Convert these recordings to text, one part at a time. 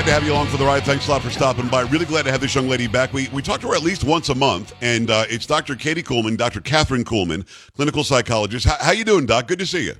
Glad to have you along for the ride. Thanks a lot for stopping by. Really glad to have this young lady back. We, we talk to her at least once a month, and uh, it's Dr. Katie Kuhlman, Dr. Catherine Kuhlman, clinical psychologist. How, how you doing, Doc? Good to see you.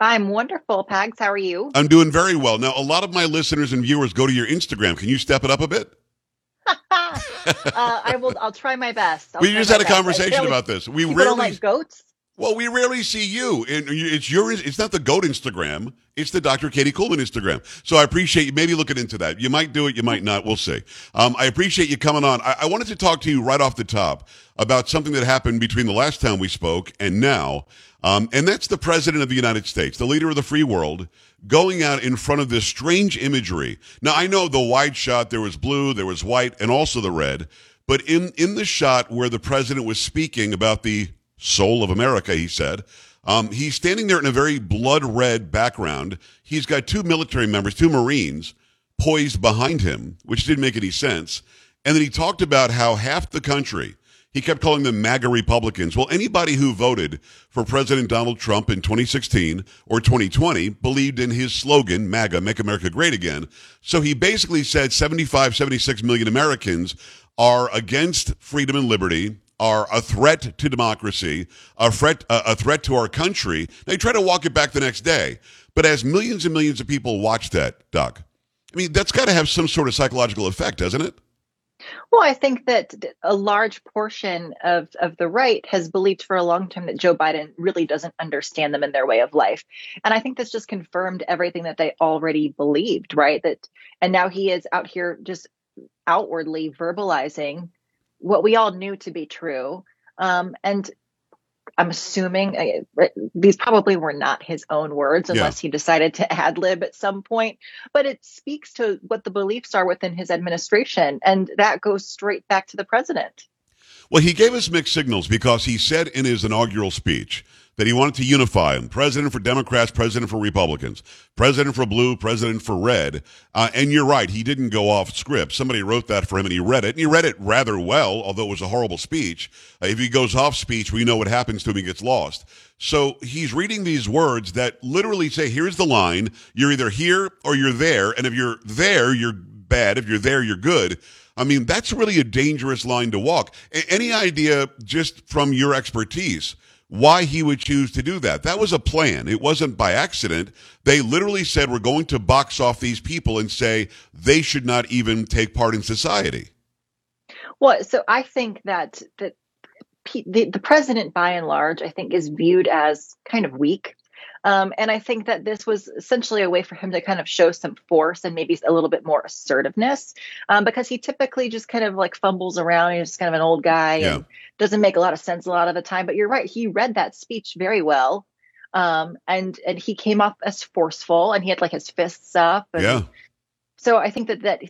I'm wonderful, Pags. How are you? I'm doing very well. Now, a lot of my listeners and viewers go to your Instagram. Can you step it up a bit? uh, I will. I'll try my best. I'll we just had a best. conversation about this. We rarely like goats. Well, we rarely see you. And it's your it's not the goat Instagram. It's the Dr. Katie Kuhlman Instagram. So I appreciate you maybe looking into that. You might do it, you might not. We'll see. Um, I appreciate you coming on. I, I wanted to talk to you right off the top about something that happened between the last time we spoke and now. Um, and that's the president of the United States, the leader of the free world, going out in front of this strange imagery. Now, I know the wide shot, there was blue, there was white, and also the red. But in, in the shot where the president was speaking about the soul of America, he said. Um, he's standing there in a very blood red background. He's got two military members, two Marines, poised behind him, which didn't make any sense. And then he talked about how half the country, he kept calling them MAGA Republicans. Well, anybody who voted for President Donald Trump in 2016 or 2020 believed in his slogan, MAGA, Make America Great Again. So he basically said 75, 76 million Americans are against freedom and liberty are a threat to democracy, a threat, a threat to our country. They try to walk it back the next day. But as millions and millions of people watch that, Doc, I mean, that's got to have some sort of psychological effect, doesn't it? Well, I think that a large portion of, of the right has believed for a long time that Joe Biden really doesn't understand them in their way of life. And I think this just confirmed everything that they already believed, right? That and now he is out here just outwardly verbalizing what we all knew to be true. Um, and I'm assuming uh, these probably were not his own words unless yeah. he decided to ad lib at some point, but it speaks to what the beliefs are within his administration. And that goes straight back to the president. Well, he gave us mixed signals because he said in his inaugural speech that he wanted to unify them president for Democrats, president for Republicans, president for blue, president for red. Uh, and you're right, he didn't go off script. Somebody wrote that for him and he read it, and he read it rather well, although it was a horrible speech. Uh, if he goes off speech, we know what happens to him, he gets lost. So he's reading these words that literally say, here's the line, you're either here or you're there, and if you're there, you're bad. If you're there, you're good. I mean, that's really a dangerous line to walk. A- any idea, just from your expertise, why he would choose to do that. That was a plan. It wasn't by accident. They literally said, we're going to box off these people and say they should not even take part in society. Well, so I think that, that the, the president, by and large, I think is viewed as kind of weak. Um, and I think that this was essentially a way for him to kind of show some force and maybe a little bit more assertiveness um, because he typically just kind of like fumbles around. He's just kind of an old guy yeah. and doesn't make a lot of sense a lot of the time. But you're right. He read that speech very well. Um, and, and he came off as forceful and he had like his fists up. And, yeah so I think that that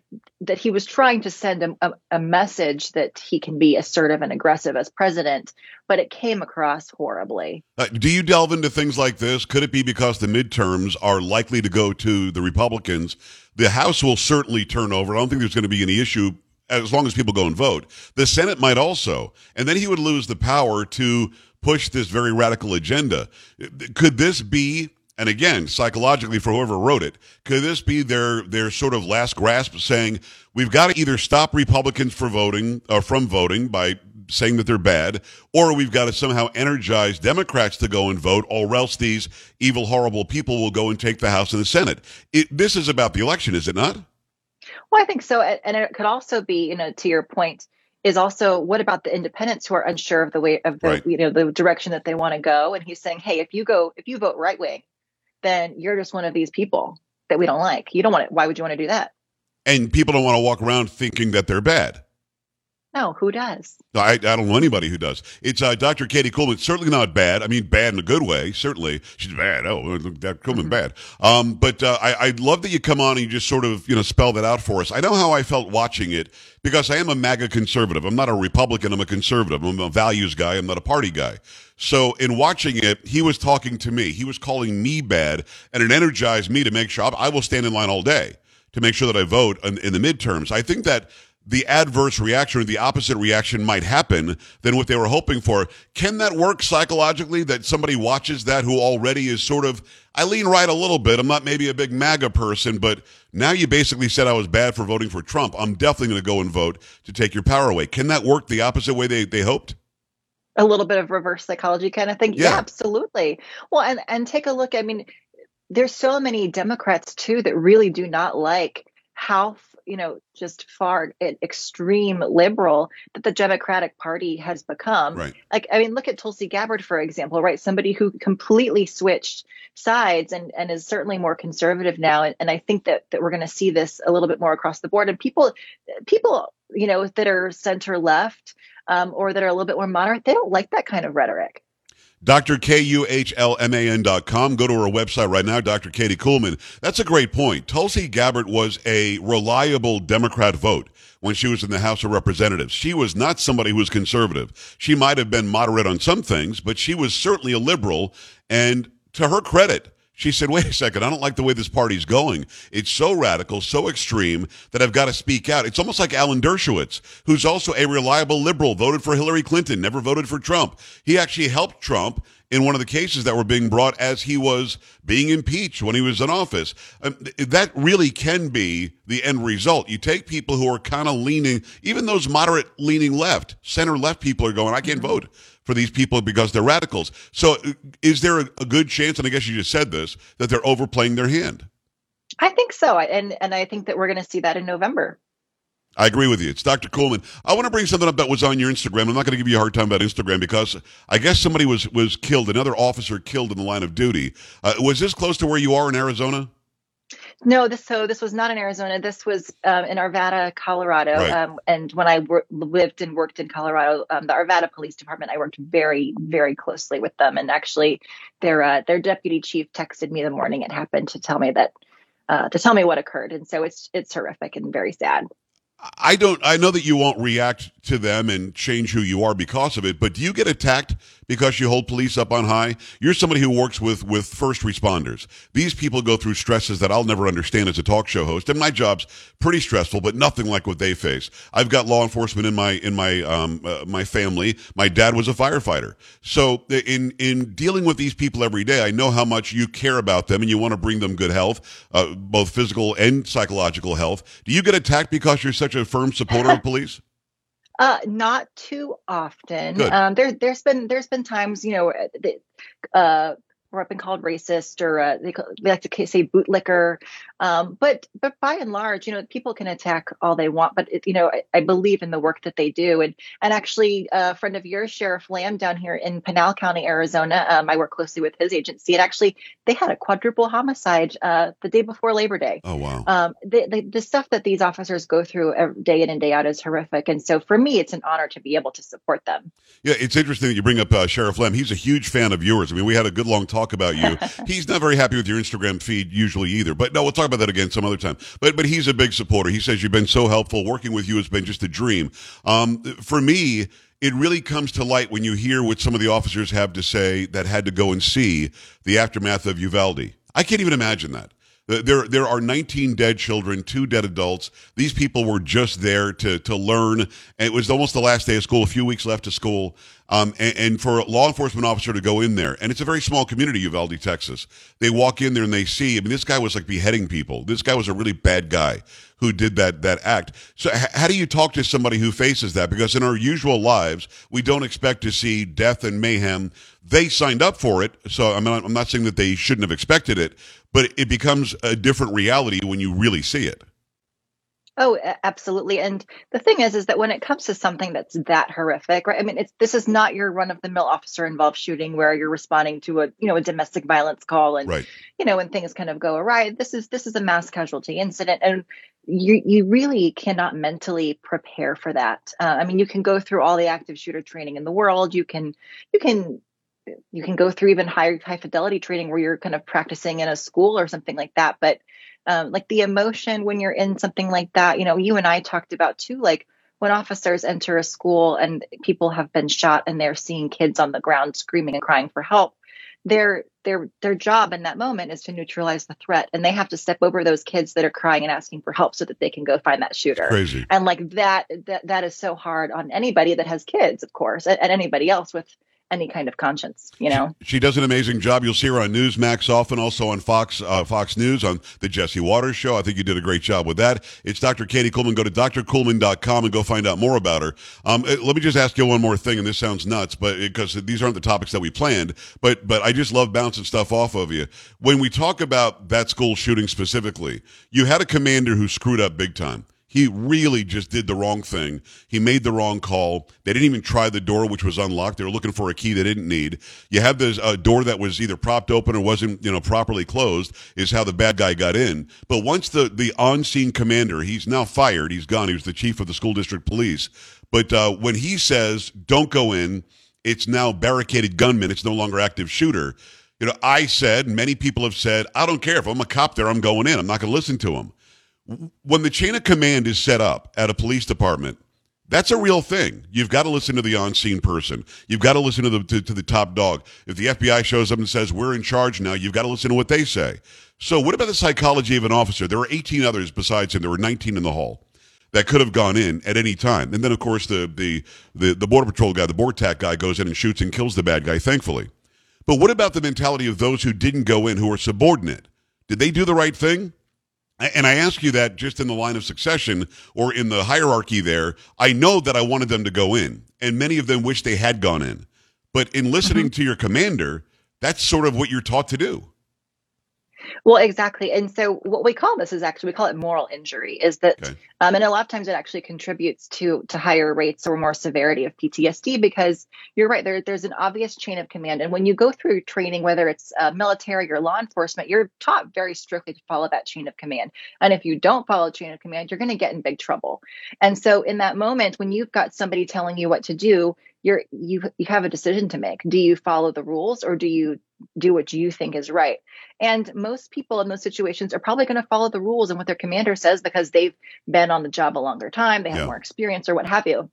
that he was trying to send a, a, message that he can be assertive and aggressive as president, but it came across horribly. Uh, do you delve into things like this? Could it be because the midterms are likely to go to the Republicans? The House will certainly turn over. I don't think there's going to be any issue as long as people go and vote. The Senate might also, and then he would lose the power to push this very radical agenda. Could this be and again, psychologically, for whoever wrote it, could this be their their sort of last grasp, saying we've got to either stop Republicans for voting or from voting by saying that they're bad, or we've got to somehow energize Democrats to go and vote, or else these evil, horrible people will go and take the House and the Senate. It, this is about the election, is it not? Well, I think so, and it could also be, you know, to your point, is also what about the independents who are unsure of the way of the right. you know the direction that they want to go and he's saying hey if you go if you vote right wing then you're just one of these people that we don't like. You don't want it. Why would you want to do that? And people don't want to walk around thinking that they're bad. No, who does? I, I don't know anybody who does. It's uh, Dr. Katie Kuhlman. Certainly not bad. I mean, bad in a good way. Certainly, she's bad. Oh, that Kuhlman mm-hmm. bad. Um, but uh, I, I love that you come on and you just sort of you know spell that out for us. I know how I felt watching it because I am a MAGA conservative. I'm not a Republican. I'm a conservative. I'm a values guy. I'm not a party guy. So in watching it, he was talking to me. He was calling me bad, and it energized me to make sure I will stand in line all day to make sure that I vote in, in the midterms. I think that the adverse reaction or the opposite reaction might happen than what they were hoping for. Can that work psychologically that somebody watches that who already is sort of, I lean right a little bit. I'm not maybe a big MAGA person, but now you basically said I was bad for voting for Trump. I'm definitely going to go and vote to take your power away. Can that work the opposite way they, they hoped? A little bit of reverse psychology kind of thing. Yeah. yeah, absolutely. Well, and, and take a look. I mean, there's so many Democrats too that really do not like how you know just far extreme liberal that the democratic party has become. Right. like i mean look at tulsi gabbard for example right? Somebody who completely switched sides and, and is certainly more conservative now. And, and i think that, that we're going to see this a little bit more across the board. And people people you know that are center left um, or that are a little bit more moderate they don't like that kind of rhetoric drkuhlman.com. Go to her website right now, Dr. Katie Kuhlman. That's a great point. Tulsi Gabbard was a reliable Democrat vote when she was in the House of Representatives. She was not somebody who was conservative. She might have been moderate on some things, but she was certainly a liberal. And to her credit, she said, wait a second, I don't like the way this party's going. It's so radical, so extreme that I've got to speak out. It's almost like Alan Dershowitz, who's also a reliable liberal, voted for Hillary Clinton, never voted for Trump. He actually helped Trump in one of the cases that were being brought as he was being impeached when he was in office. Um, that really can be the end result. You take people who are kind of leaning, even those moderate leaning left, center left people are going, I can't vote for these people because they're radicals. So uh, is there a, a good chance, and I guess you just said this, that they're overplaying their hand? I think so. And, and I think that we're going to see that in November. I agree with you. It's Dr. Kuhlman. I want to bring something up that was on your Instagram. I'm not going to give you a hard time about Instagram because I guess somebody was was killed, another officer killed in the line of duty. Uh, was this close to where you are in Arizona? No, this so this was not in Arizona. This was um, in Arvada, Colorado. Right. Um, and when I wor- lived and worked in Colorado, um, the Arvada Police Department, I worked very, very closely with them. And actually, their uh, their deputy chief texted me the morning it happened to tell me that uh, to tell me what occurred. And so it's it's horrific and very sad. I don't. I know that you won't react to them and change who you are because of it. But do you get attacked because you hold police up on high? You're somebody who works with with first responders. These people go through stresses that I'll never understand as a talk show host, and my job's pretty stressful, but nothing like what they face. I've got law enforcement in my in my um, uh, my family. My dad was a firefighter, so in in dealing with these people every day, I know how much you care about them and you want to bring them good health, uh, both physical and psychological health. Do you get attacked because you're such a firm supporter of police? Uh, not too often. Um, there, there's been there's been times, you know, uh, or I've been called racist or uh, they, they, like to say bootlicker. Um, but but by and large, you know, people can attack all they want, but it, you know, I, I, believe in the work that they do. And and actually, a friend of yours, Sheriff Lamb, down here in Pinal County, Arizona, um, I work closely with his agency, and actually, they had a quadruple homicide uh, the day before Labor Day. Oh wow! Um, the, the, the stuff that these officers go through day in and day out is horrific, and so for me, it's an honor to be able to support them. Yeah, it's interesting that you bring up uh, Sheriff Lamb. He's a huge fan of yours. I mean, we had a good long talk about you. he's not very happy with your Instagram feed usually either. But no, we'll talk about that again some other time. But but he's a big supporter. He says you've been so helpful. Working with you has been just a dream. Um, for me, it really comes to light when you hear what some of the officers have to say that had to go and see the aftermath of Uvalde. I can't even imagine that. There, there are 19 dead children, two dead adults. These people were just there to to learn. It was almost the last day of school, a few weeks left of school, um, and, and, for a law enforcement officer to go in there, and it's a very small community, Uvalde, Texas. They walk in there and they see. I mean, this guy was like beheading people. This guy was a really bad guy who did that that act. So, h- how do you talk to somebody who faces that? Because in our usual lives, we don't expect to see death and mayhem. They signed up for it, so not, I'm not saying that they shouldn't have expected it, but it becomes a different reality when you really see it. Oh, absolutely. And the thing is, is that when it comes to something that's that horrific, right? I mean, it's this is not your run of the mill officer involved shooting where you're responding to a you know a domestic violence call and right. you know when things kind of go awry. This is this is a mass casualty incident, and you you really cannot mentally prepare for that. Uh, I mean, you can go through all the active shooter training in the world. You can you can you can go through even high high fidelity training where you're kind of practicing in a school or something like that, but um, like the emotion when you're in something like that. You know, you and I talked about too, like when officers enter a school and people have been shot and they're seeing kids on the ground screaming and crying for help. their their their job in that moment is to neutralize the threat and they have to step over those kids that are crying and asking for help so that they can go find that shooter Crazy. and like that that that is so hard on anybody that has kids of course and, and anybody else with any kind of conscience, you know. She, she, does an amazing job. You'll see her on Newsmax often, also on Fox uh, Fox News on the Jesse Watters show. I think you did a great job with that. It's Dr. Katie Kuhlman. Go to drkuhlman.com and go find out more about her. Um, uh, let me just ask you one more thing, and this sounds nuts, but because these aren't the topics that we planned, but but I just love bouncing stuff off of you. When we talk about that school shooting specifically, you had a commander who screwed up big time. He really just did the wrong thing. He made the wrong call. They didn't even try the door, which was unlocked. They were looking for a key they didn't need. You have this uh, door that was either propped open or wasn't, you know, properly closed. Is how the bad guy got in. But once the the on scene commander, he's now fired. He's gone. He was the chief of the school district police. But uh, when he says, "Don't go in," it's now barricaded gunman. It's no longer active shooter. You know, I said, many people have said, I don't care if I'm a cop there. I'm going in. I'm not going to listen to him when the chain of command is set up at a police department, that's a real thing. You've got to listen to the on-scene person. You've got to listen to the to, to, the top dog. If the FBI shows up and says we're in charge now, you've got to listen to what they say. So, what about the psychology of an officer? There were 18 others besides him. There were 19 in the hall that could have gone in at any time. And then, of course, the the the, the border patrol guy, the BORTAC guy, goes in and shoots and kills the bad guy. Thankfully, but what about the mentality of those who didn't go in, who are subordinate? Did they do the right thing? And I ask you that just in the line of succession or in the hierarchy there. I know that I wanted them to go in, and many of them wish they had gone in. But in listening mm-hmm. to your commander, that's sort of what you're taught to do. Well, exactly. And so what we call this is actually we call it moral injury. Is that okay. um, and a lot of times it actually contributes to to higher rates or more severity of PTSD because you're right. There, there's an obvious chain of command, and when you go through training, whether it's uh, military or law enforcement, you're taught very strictly to follow that chain of command. And if you don't follow chain of command, you're going to get in big trouble. And so in that moment, when you've got somebody telling you what to do, you're you you have a decision to make. Do you follow the rules or do you do what you think is right. And most people in those situations are probably going to follow the rules and what their commander says because they've been on the job a longer time, they have yeah. more experience or what have you.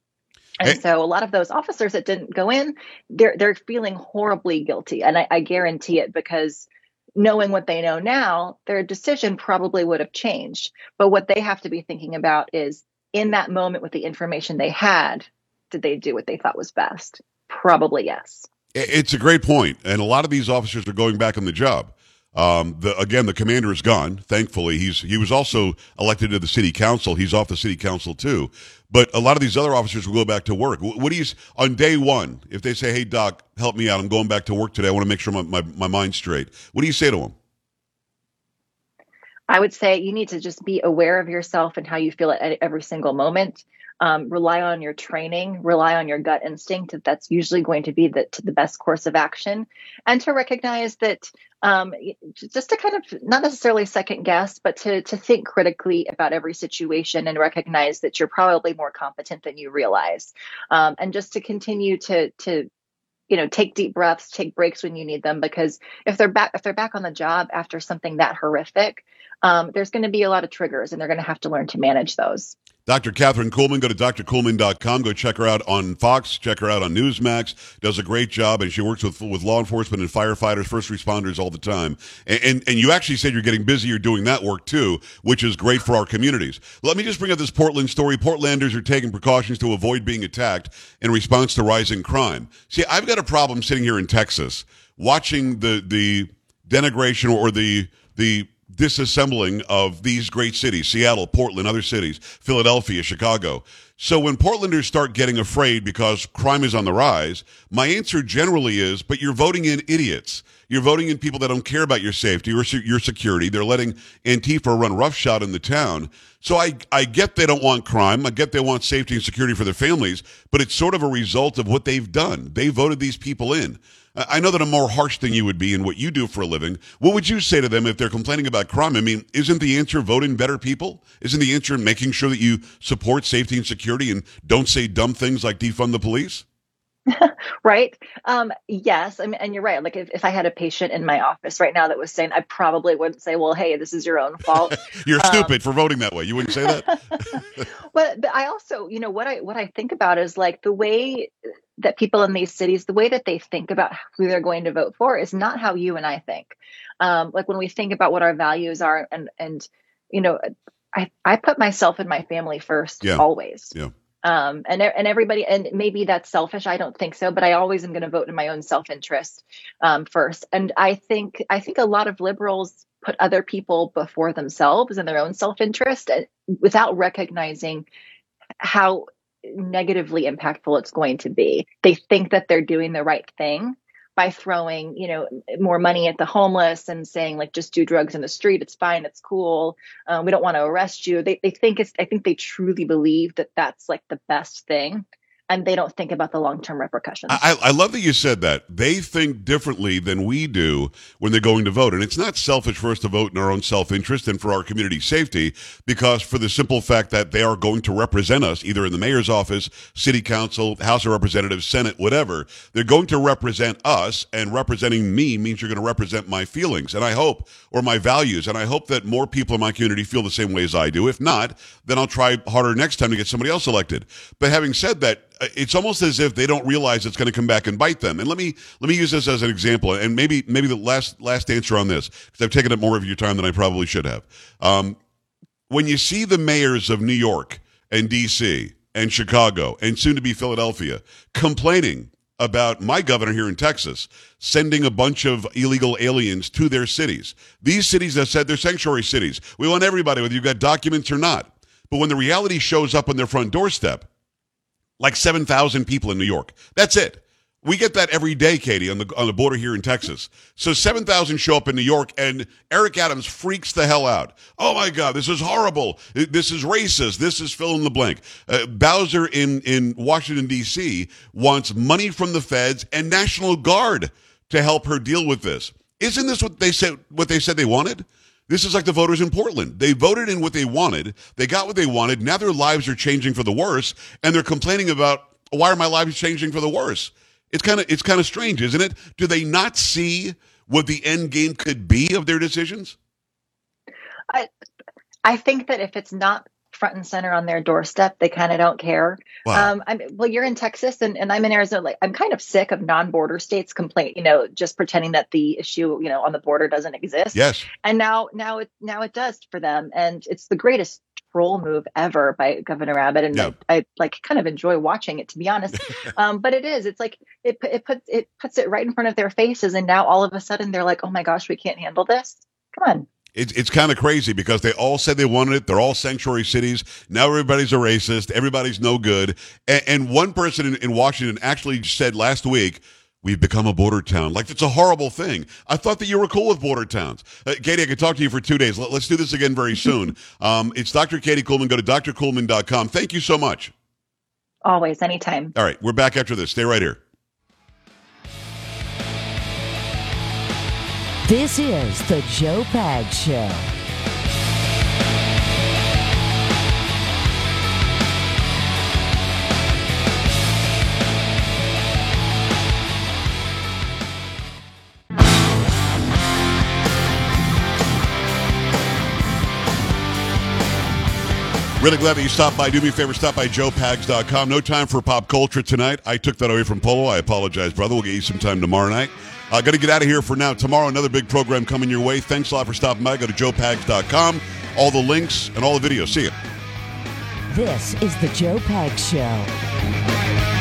And hey. so a lot of those officers that didn't go in, they're they're feeling horribly guilty. And I, I guarantee it because knowing what they know now, their decision probably would have changed. But what they have to be thinking about is in that moment with the information they had, did they do what they thought was best? Probably yes. It's a great point, and a lot of these officers are going back on the job. Um, the, again, the commander is gone. Thankfully, he's he was also elected to the city council. He's off the city council too. But a lot of these other officers will go back to work. What do you on day one if they say, "Hey, doc, help me out. I'm going back to work today. I want to make sure my, my, my mind's straight." What do you say to them? I would say you need to just be aware of yourself and how you feel at every single moment um, rely on your training, rely on your gut instinct. That's usually going to be the, the best course of action. And to recognize that um, just to kind of not necessarily second guess, but to, to think critically about every situation and recognize that you're probably more competent than you realize. Um, and just to continue to, to, you know, take deep breaths, take breaks when you need them, because if they're back, if they're back on the job after something that horrific, um, there's going to be a lot of triggers and they're going to have to learn to manage those. Dr. Kathryn Kuhlman, go to drkuhlman.com. Go check her out on Fox. Check her out on Newsmax. Does a great job, and she works with with law enforcement and firefighters, first responders all the time. And, and, and you actually said you're getting busy. You're doing that work too, which is great for our communities. Let me just bring up this Portland story. Portlanders are taking precautions to avoid being attacked in response to rising crime. See, I've got a problem sitting here in Texas watching the the denigration or the the disassembling of these great cities Seattle, Portland, other cities, Philadelphia, Chicago. So when Portlanders start getting afraid because crime is on the rise, my answer generally is, but you're voting in idiots. You're voting in people that don't care about your safety or your security. They're letting Antifa run roughshod in the town. So I, I get they don't want crime. I get they want safety and security for their families, but it's sort of a result of what they've done. They voted these people in. I know that I'm more harsh than you would be in what you do for a living. What would you say to them if they're complaining about crime? I mean, isn't the answer voting better people? Isn't the answer making sure that you support safety and security and don't say dumb things like defund the police? right? Um, yes. I mean, and you're right. Like if, if I had a patient in my office right now that was saying, I probably wouldn't say, well, hey, this is your own fault. you're um, stupid for voting that way. You wouldn't say that. but, but I also, you know, what I, what I think about is like the way that people in these cities, the way that they think about who they're going to vote for is not how you and I think. Um, like when we think about what our values are and, and, you know, I, I put myself and my family first Yeah. always. Yeah. Um, and, and everybody, and maybe that's selfish. I don't think so, but I always am going to vote in my own self-interest, um, first. And I think, I think a lot of liberals put other people before themselves and their own self-interest without recognizing how negatively impactful it's going to be. They think that they're doing the right thing by throwing, you know, more money at the homeless and saying like, just do drugs in the street. It's fine. It's cool. Um, we don't want to arrest you. They, they think it's, I think they truly believe that that's like the best thing. And they don't think about the long-term repercussions. I, I love that you said that. They think differently than we do when they're going to vote. And it's not selfish for us to vote in our own self interest and for our community safety, because for the simple fact that they are going to represent us either in the mayor's office, city council, House of Representatives, Senate, whatever. They're going to represent us, and representing me means you're going to represent my feelings. And I hope, or my values. And I hope that more people in my community feel the same way as I do. If not, then I'll try harder next time to get somebody else elected. But having said that, it's almost as if they don't realize it's going to come back and bite them. And let me let me use this as an example, and maybe maybe the last last answer on this because I've taken up more of your time than I probably should have. Um, when you see the mayors of New York and D.C. and Chicago and soon to be Philadelphia complaining about my governor here in Texas sending a bunch of illegal aliens to their cities. These cities that said they're sanctuary cities. We want everybody, whether you've got documents or not. But when the reality shows up on their front doorstep, like 7,000 people in New York. That's it. We get that every day, Katie, on the on the border here in Texas. So 7,000 show up in New York, and Eric Adams freaks the hell out. Oh my God, this is horrible. This is racist. This is fill in the blank. Uh, Bowser in in Washington D.C. wants money from the feds and National Guard to help her deal with this. Isn't this what they said? What they said they wanted? This is like the voters in Portland. They voted in what they wanted. They got what they wanted. Now their lives are changing for the worse, and they're complaining about why are my lives changing for the worse? It's kind of it's kind of strange, isn't it? Do they not see what the end game could be of their decisions? I, I think that if it's not front and center on their doorstep, they kind of don't care. Wow. Um, I'm, well, you're in Texas and, and I'm in Arizona. Like, I'm kind of sick of non-border states complain, you know, just pretending that the issue, you know, on the border doesn't exist. yes. And now, now it, now it does for them. And it's the greatest troll move ever by Governor Abbott. And Yeah. I, I like kind of enjoy watching it, to be honest. um, but it is, it's like, it, it puts, it puts it right in front of their faces. And now all of a sudden they're like, oh my gosh, we can't handle this. Come on. It's it's kind of crazy because they all said they wanted it. They're all sanctuary cities. Now everybody's a racist. Everybody's no good. And, and one person in, in Washington actually said last week, "We've become a border town." Like it's a horrible thing. I thought that you were cool with border towns. Uh, Katie, I could talk to you for two days. Let, us do this again very soon. um, it's Dr. Katie Kuhlman. Go to drkuhlman.com. Thank you so much. Always, anytime. All right, we're back after this. Stay right here. This is the Joe Pag Show. Really glad that you stopped by. Do me a favor, stop by joepags.com. No time for pop culture tonight. I took that away from Polo. I apologize, brother. We'll get you some time tomorrow night. I uh, got to get out of here for now. Tomorrow, another big program coming your way. Thanks a lot for stopping by. Go to joepags.com. All the links and all the videos. See you. This is the Joe Pags Show.